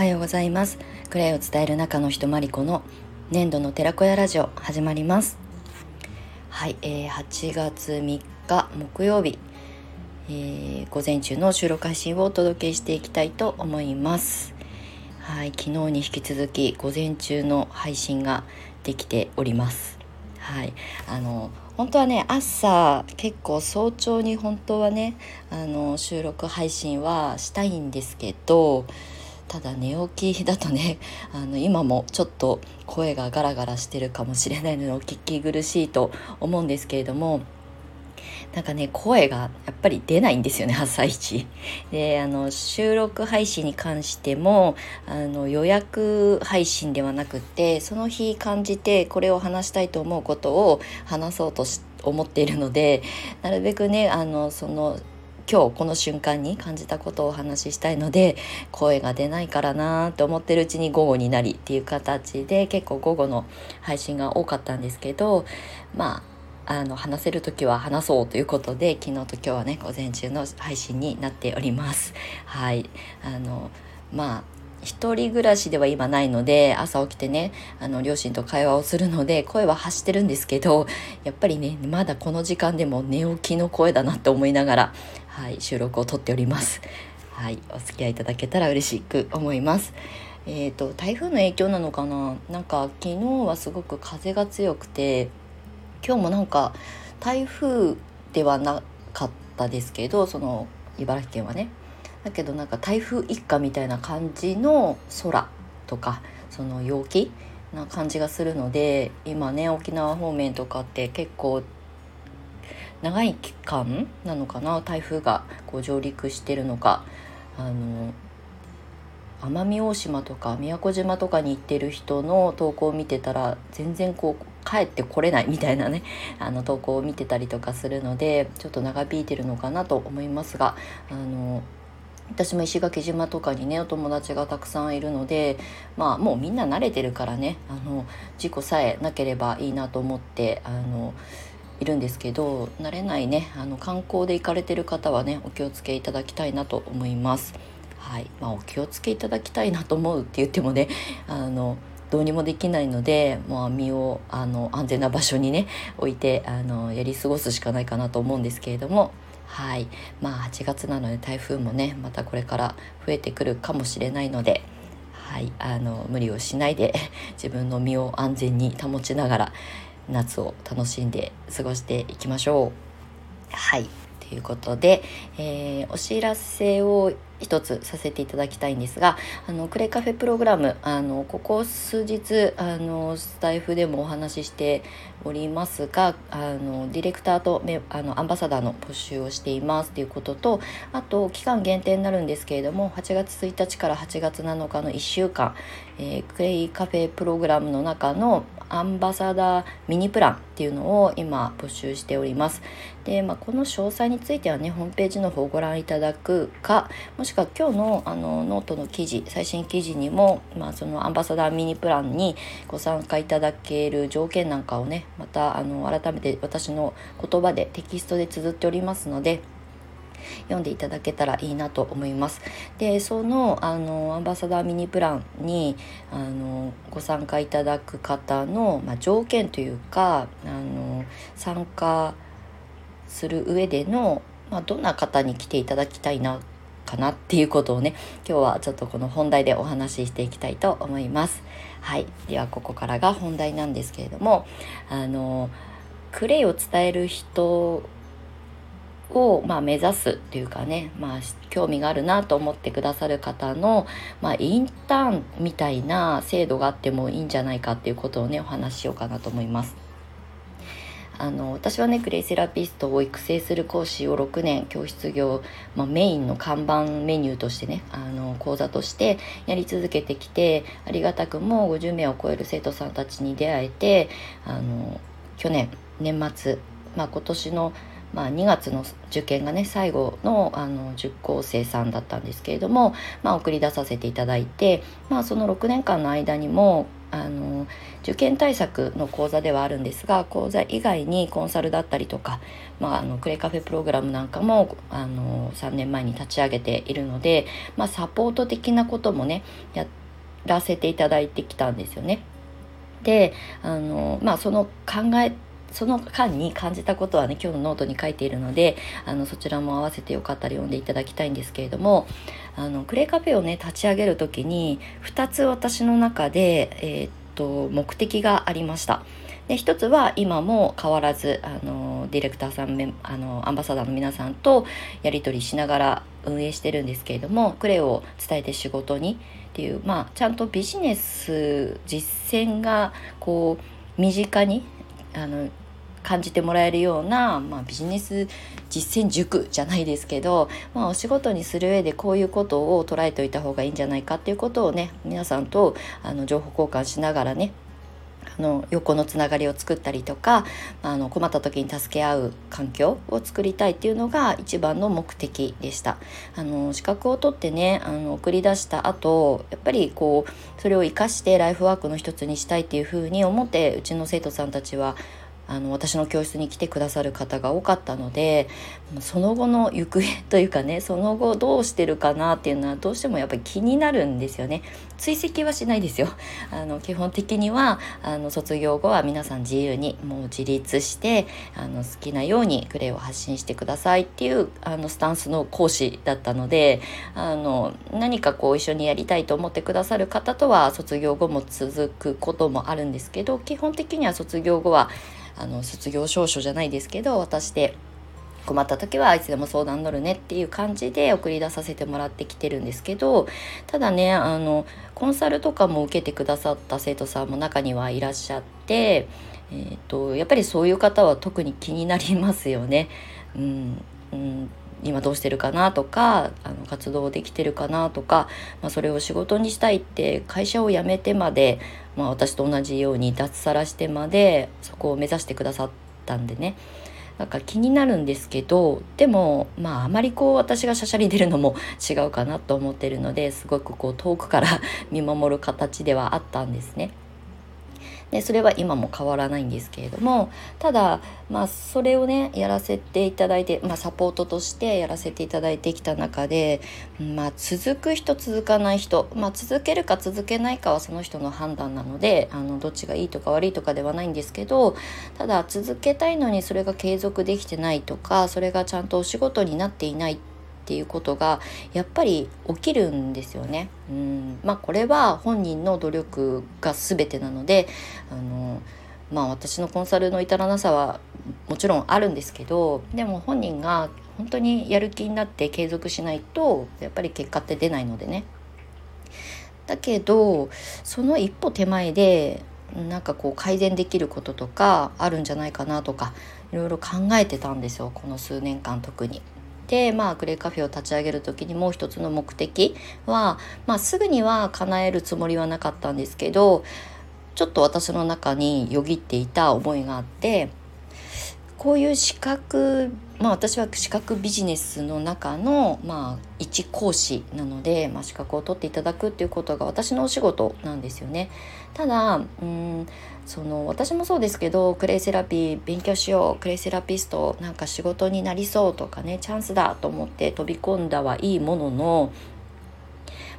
はようございます。クレイを伝える中の人まりこの年度の寺子屋ラジオ始まります。はい、えー、8月3日木曜日、えー、午前中の収録配信をお届けしていきたいと思います。はい昨日に引き続き午前中の配信ができております。はいあの本当はね朝結構早朝に本当はねあの収録配信はしたいんですけどただ寝起きだとね あの今もちょっと声がガラガラしてるかもしれないのでお聞き苦しいと思うんですけれどもなんかね声がやっぱり出ないんですよね朝一。であの収録配信に関してもあの予約配信ではなくってその日感じてこれを話したいと思うことを話そうと思っているのでなるべくねあのその今日この瞬間に感じたことをお話ししたいので声が出ないからなと思ってるうちに午後になりっていう形で結構午後の配信が多かったんですけどまああの話せる時は話そうということで昨日と今日はね午前中の配信になっております。はいあのまあ一人暮らしでは今ないので朝起きてねあの両親と会話をするので声は発してるんですけどやっぱりねまだこの時間でも寝起きの声だなって思いながら、はい、収録を撮っております。はい、お付き合いいただけたら嬉しく思います。えーと、台風の影響なのかな？なんか昨日はすごく風が強くて今日もなんか台風ではなかったですけどその茨城県はねだけどなんか台風一過みたいな感じの空とかその陽気な感じがするので今ね沖縄方面とかって結構長い期間なのかな台風がこう上陸してるのか。あの奄美大島とか宮古島とかに行ってる人の投稿を見てたら全然こう帰ってこれないみたいなね あの投稿を見てたりとかするのでちょっと長引いてるのかなと思いますがあの私も石垣島とかにねお友達がたくさんいるのでまあもうみんな慣れてるからねあの事故さえなければいいなと思ってあのいるんですけど慣れないねあの観光で行かれてる方はねお気をつけいただきたいなと思います。はい。まあ、お気をつけいただきたいなと思うって言ってもねあのどうにもできないので、まあ、身をあの安全な場所にね置いてあのやり過ごすしかないかなと思うんですけれども。はい。まあ8月なので台風もねまたこれから増えてくるかもしれないのではい。あの無理をしないで自分の身を安全に保ちながら夏を楽しんで過ごしていきましょう。はいということで、えー、お知らせを一つさせていただきたいんですがあのクレイカフェプログラムあのここ数日あのスタイフでもお話ししておりますがあのディレクターとあのアンバサダーの募集をしていますということとあと期間限定になるんですけれども8月1日から8月7日の1週間、えー、クレイカフェプログラムの中のアンバサダーミニプランっていうのを今募集しております。で、まあ、この詳細についてはねホームページの方をご覧いただくかもしくは今日のあのノートの記事最新記事にも、まあ、そのアンバサダーミニプランにご参加いただける条件なんかをねまたあの改めて私の言葉でテキストで綴っておりますので読んでいただけたらいいなと思います。でそのあのアンバサダーミニプランにあのご参加いただく方の、まあ、条件というかあの参加する上での、まあ、どんな方に来ていただきたいなかなっていうことをね今日はちょっとこの本題でお話ししていきたいと思います。はいではここからが本題なんですけれどもあのクレイを伝える人を、まあ、目指すっていうかね、まあ、興味があるなと思ってくださる方の、まあ、インターンみたいな制度があってもいいんじゃないかっていうことをねお話ししようかなと思います。あの私はねクレイセラピストを育成する講師を6年教室業、まあ、メインの看板メニューとしてねあの講座としてやり続けてきてありがたくも50名を超える生徒さんたちに出会えてあの去年年末、まあ、今年のまあ、2月の受験がね最後のあの受講生さんだったんですけれども、まあ、送り出させていただいて、まあ、その6年間の間にもあの受験対策の講座ではあるんですが講座以外にコンサルだったりとか、まあ、あのクレイカフェプログラムなんかもあの3年前に立ち上げているので、まあ、サポート的なこともねやらせていただいてきたんですよね。であの、まあ、その考えその間に感じたことはね今日のノートに書いているのであのそちらも合わせてよかったら読んでいただきたいんですけれどもあのクレイカフェをね立ち上げる時に2つ私の中で、えー、っと目的がありました。で一つは今も変わらずあのディレクターさんあのアンバサダーの皆さんとやり取りしながら運営してるんですけれどもクレイを伝えて仕事にっていうまあちゃんとビジネス実践がこう身近にあの感じてもらえるような、まあ、ビジネス実践塾じゃないですけど、まあ、お仕事にする上でこういうことを捉えておいた方がいいんじゃないかっていうことをね皆さんとあの情報交換しながらねあの横のつながりを作ったりとかあの困った時に助け合う環境を作りたいっていうのが一番の目的でした。あの資格を取ってねあの送り出した後やっぱりこうそれを生かしてライフワークの一つにしたいっていうふうに思ってうちの生徒さんたちはあの私の教室に来てくださる方が多かったのでその後の行方というかねその後どうしてるかなっていうのはどうしてもやっぱり気になるんですよね。追跡はしないですよ。あの基本的にはあの卒業後は皆さん自由にもう自立してあの好きなようにクレイを発信してくださいっていうあのスタンスの講師だったのであの何かこう一緒にやりたいと思ってくださる方とは卒業後も続くこともあるんですけど基本的には卒業後はあの卒業証書じゃないですけど渡して困った時はいつでも相談乗るねっていう感じで送り出させてもらってきてるんですけどただねあのコンサルとかも受けてくださった生徒さんも中にはいらっしゃって、えーと、やっぱりそういう方は特に気になりますよね。うん、うん今どうしてるかなとかあの活動できてるかなとか、まあ、それを仕事にしたいって会社を辞めてまでまあ、私と同じように脱サラしてまでそこを目指してくださったんでねなんか気になるんですけどでもまああまりこう私がしゃしゃり出るのも違うかなと思ってるのですごくこう遠くから見守る形ではあったんですね。でそれは今も変わらないんですけれどもただまあそれをねやらせていただいて、まあ、サポートとしてやらせていただいてきた中で、まあ、続く人続かない人、まあ、続けるか続けないかはその人の判断なのであのどっちがいいとか悪いとかではないんですけどただ続けたいのにそれが継続できてないとかそれがちゃんとお仕事になっていないってっていうことがやっぱり起きるんですよね。うんまあ、これは本人の努力が全てなのであのまあ私のコンサルの至らなさはもちろんあるんですけどでも本人が本当にやる気になって継続しないとやっぱり結果って出ないのでね。だけどその一歩手前でなんかこう改善できることとかあるんじゃないかなとかいろいろ考えてたんですよこの数年間特に。で、まあ、グレーカフェを立ち上げる時にもう一つの目的は、まあ、すぐには叶えるつもりはなかったんですけどちょっと私の中によぎっていた思いがあってこういう資格まあ私は資格ビジネスの中のまあ一講師なので、まあ、資格を取っていただくっていうことが私のお仕事なんですよね。ただうんその私もそうですけどクレイセラピー勉強しようクレイセラピストなんか仕事になりそうとかねチャンスだと思って飛び込んだはいいものの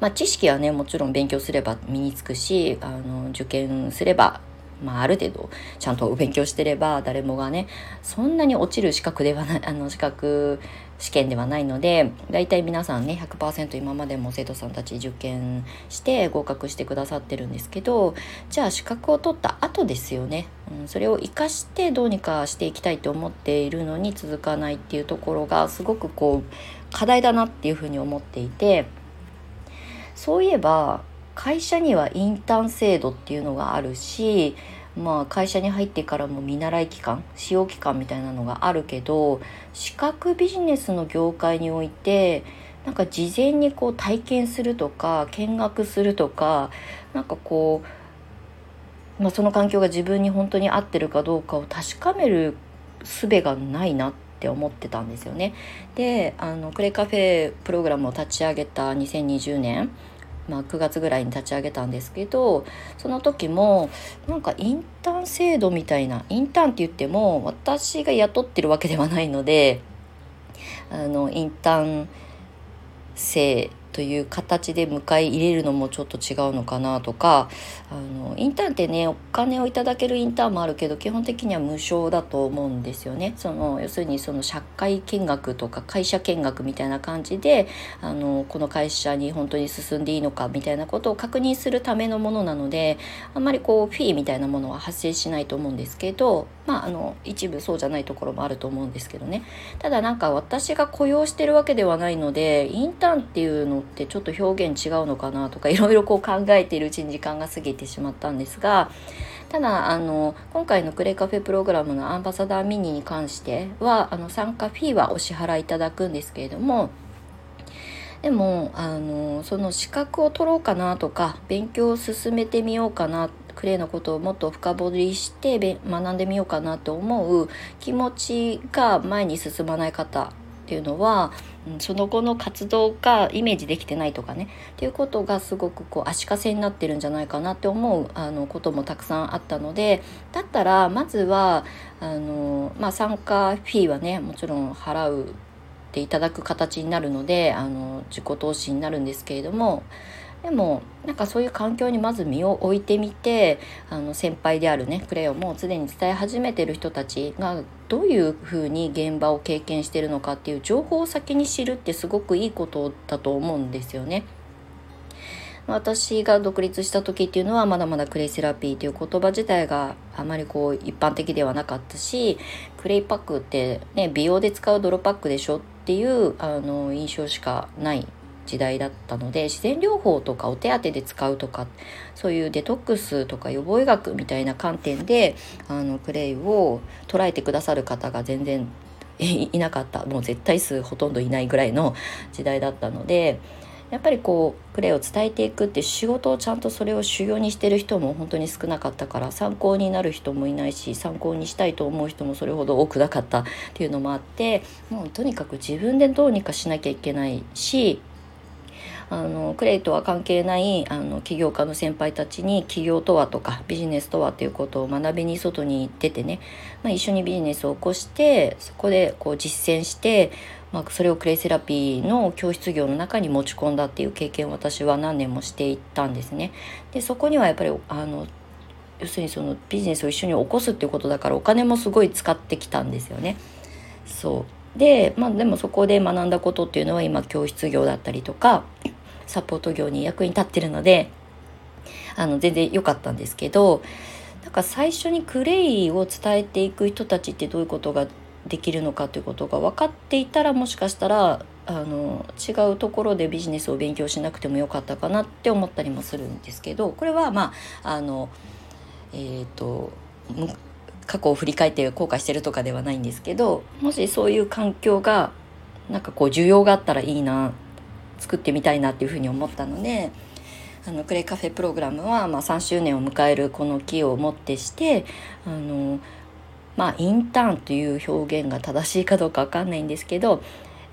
まあ、知識はねもちろん勉強すれば身につくしあの受験すればまあ、ある程度ちゃんと勉強してれば誰もがねそんなに落ちる資格ではないあの資格試験ではないので大体皆さんね100%今までも生徒さんたち受験して合格してくださってるんですけどじゃあ資格を取った後ですよね、うん、それを生かしてどうにかしていきたいと思っているのに続かないっていうところがすごくこう課題だなっていうふうに思っていてそういえば会社にはインターン制度っていうのがあるしまあ会社に入ってからも見習い期間使用期間みたいなのがあるけど資格ビジネスの業界においてなんか事前にこう体験するとか見学するとかなんかこう、まあ、その環境が自分に本当に合ってるかどうかを確かめる術がないなって思ってたんですよね。であのクレカフェプログラムを立ち上げた2020年まあ、9月ぐらいに立ち上げたんですけどその時もなんかインターン制度みたいなインターンって言っても私が雇ってるわけではないのであのインターン制という形で迎え入れるのもちょっと違うのかなとかあのインターンってねお金をいただけるインターンもあるけど基本的には無償だと思うんですよね。その要するにその社会見学とか会社見学みたいな感じであのこの会社に本当に進んでいいのかみたいなことを確認するためのものなのであんまりこうフィーみたいなものは発生しないと思うんですけどまああの一部そうじゃないところもあると思うんですけどね。ただなんか私が雇用してるわけではないのでインターンっていうのってちょっと表現違うのかなとかいろいろこう考えているうちに時間が過ぎてしまったんですがただあの今回のクレイカフェプログラムのアンバサダーミニに関してはあの参加フィーはお支払いいただくんですけれどもでもあのその資格を取ろうかなとか勉強を進めてみようかなクレイのことをもっと深掘りして学んでみようかなと思う気持ちが前に進まない方っていうのは、その後の活動がイメージできてないとかねっていうことがすごくこう足かせになってるんじゃないかなって思うあのこともたくさんあったのでだったらまずはあの、まあ、参加フィーはねもちろん払うていただく形になるのであの自己投資になるんですけれどもでもなんかそういう環境にまず身を置いてみてあの先輩であるねクレヨンもすでに伝え始めてる人たちがどういうふうに現場を経験してるのかっていう情報を先に知るってすごくいいことだと思うんですよね。私が独立した時っていうのはまだまだクレイセラピーという言葉自体があまりこう一般的ではなかったしクレイパックってね美容で使う泥パックでしょっていうあの印象しかない時代だったので自然療法とかお手当で使うとかそういうデトックスとか予防医学みたいな観点であのクレイを捉えてくださる方が全然いなかった。もう絶対数ほとんどいないぐらいの時代だったのでやっぱりこうクレイを伝えていくって仕事をちゃんとそれを修行にしてる人も本当に少なかったから参考になる人もいないし参考にしたいと思う人もそれほど多くなかったっていうのもあってもうとにかく自分でどうにかしなきゃいけないしあのクレイとは関係ないあの起業家の先輩たちに起業とはとかビジネスとはっていうことを学びに外に出てね、まあ、一緒にビジネスを起こしてそこでこう実践して、まあ、それをクレイセラピーの教室業の中に持ち込んだっていう経験を私は何年もしていったんですね。でそこにはやっぱりあの要するにそのビジネスを一緒に起こすっていうことだからお金もすごい使ってきたんですよね。そうでまあでもそこで学んだことっていうのは今教室業だったりとかサポート業に役に立ってるのであの全然良かったんですけどなんか最初にクレイを伝えていく人たちってどういうことができるのかということが分かっていたらもしかしたらあの違うところでビジネスを勉強しなくてもよかったかなって思ったりもするんですけどこれはまああのえっ、ー、と過去を振り返って後悔してるとかではないんですけどもしそういう環境がなんかこう需要があったらいいな作ってみたいなっていうふうに思ったのであのクレイカフェプログラムは、まあ、3周年を迎えるこの木をもってしてあのまあインターンという表現が正しいかどうか分かんないんですけど、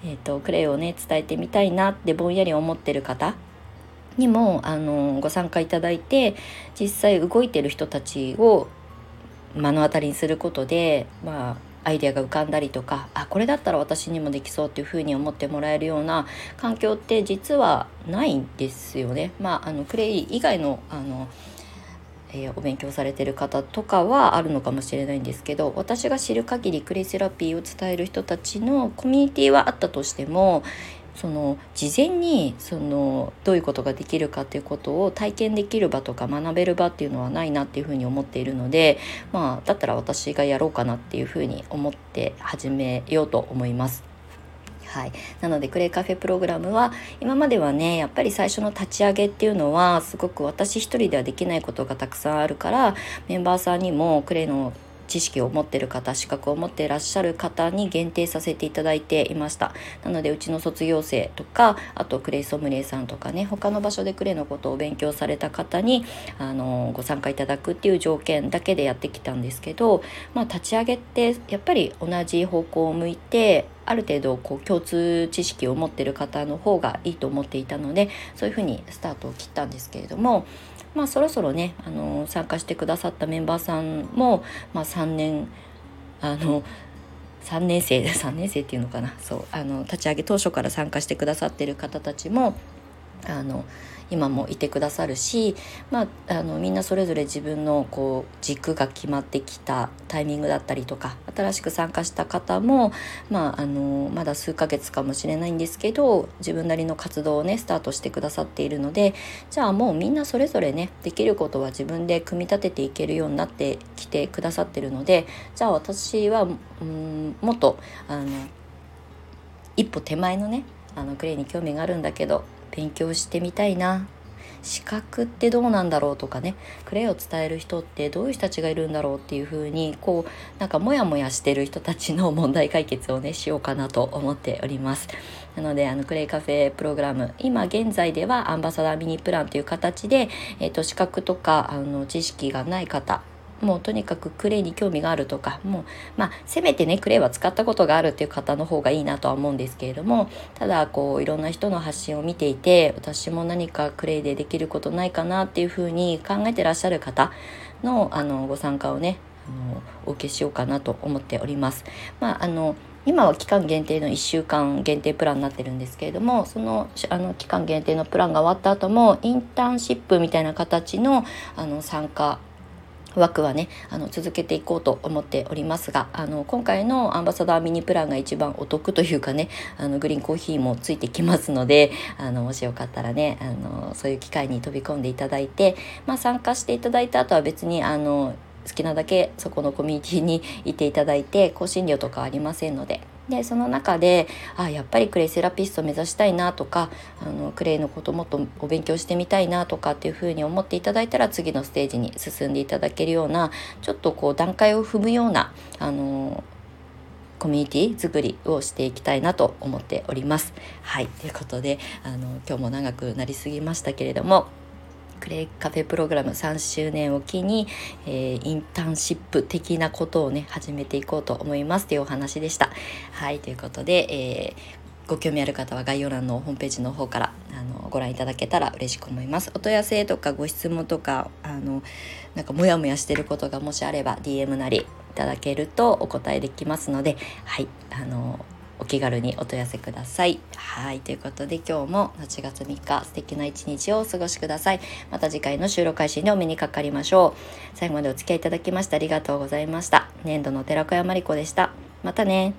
えーと、クレイをね伝えてみたいなってぼんやり思ってる方にもあのご参加いただいて実際動いてる人たちを目の当たりにすることでまあアイデアが浮かんだりとかあこれだったら私にもできそうっていうふうに思ってもらえるような環境って実はないんですよね。まあ、あのクレイ以外のあのえ、お勉強されてる方とかはあるのかもしれないんですけど私が知る限りクレイセラピーを伝える人たちのコミュニティはあったとしてもその事前にそのどういうことができるかっていうことを体験できる場とか学べる場っていうのはないなっていうふうに思っているのでまあだったら私がやろうかなっていうふうに思って始めようと思います。はい、なのでクレイカフェプログラムは今まではねやっぱり最初の立ち上げっていうのはすごく私一人ではできないことがたくさんあるからメンバーさんにもクレイの知識を持ってる方資格を持っていらっしゃる方に限定させていただいていました。なのでうちの卒業生とかあとクレイソムリエさんとかね他の場所でクレイのことを勉強された方にあのご参加いただくっていう条件だけでやってきたんですけど、まあ、立ち上げってやっぱり同じ方向を向いてある程度こう共通知識を持ってる方の方がいいと思っていたのでそういうふうにスタートを切ったんですけれどもまあそろそろねあの参加してくださったメンバーさんも、まあ、3年あの3年生 3年生っていうのかな。そうあの立ち上げ当初から参加してくださってる方たちもあの今もいてくださるし、まあ、あのみんなそれぞれ自分のこう軸が決まってきたタイミングだったりとか新しく参加した方も、まあ、あのまだ数ヶ月かもしれないんですけど自分なりの活動をねスタートしてくださっているのでじゃあもうみんなそれぞれねできることは自分で組み立てていけるようになってきてくださってるのでじゃあ私はうんもっとあの一歩手前のねあのクレイに興味があるんだけど勉強してみたいな。資格ってどうなんだろうとかね。クレイを伝える人ってどういう人たちがいるんだろうっていう風にこうなんかモヤモヤしてる人たちの問題解決をねしようかなと思っております。なのであのクレイカフェプログラム今現在ではアンバサダーミニプランという形で、えーと、と資格とかあの知識がない方もうとにかくクレイに興味があるとかもうまあせめてねクレイは使ったことがあるっていう方の方がいいなとは思うんですけれどもただこういろんな人の発信を見ていて私も何かクレイでできることないかなっていうふうに考えてらっしゃる方のあのご参加をねあのお受けしようかなと思っております。まああの今は期間限定の1週間限定プランになってるんですけれどもそのあの期間限定のプランが終わった後もインターンシップみたいな形のあの参加枠はねあの続けていこうと思っておりますがあの今回のアンバサダーミニプランが一番お得というかねあのグリーンコーヒーもついてきますのであのもしよかったらねあのそういう機会に飛び込んでいただいて、まあ、参加していただいた後は別にあの好きなだけそこのコミュニティにいていただいて更新料とかありませんのででその中であやっぱりクレイセラピスト目指したいなとかあのクレイのこともっとお勉強してみたいなとかっていうふうに思っていただいたら次のステージに進んでいただけるようなちょっとこう段階を踏むようなあのコミュニティ作りをしていきたいなと思っております。はいということであの今日も長くなりすぎましたけれどもクレイカフェプログラム3周年を機に、えー、インターンシップ的なことをね始めていこうと思いますというお話でした。はいということで、えー、ご興味ある方は概要欄のホームページの方からあのご覧いただけたら嬉しく思います。お問い合わせとかご質問とかあのなんかモヤモヤしてることがもしあれば DM なりいただけるとお答えできますのではいあのお気軽にお問い合わせください。はい。ということで今日も8月3日素敵な一日をお過ごしください。また次回の収録配信でお目にかかりましょう。最後までお付き合いいただきましてありがとうございました。年度の寺子屋まりこでした。またね。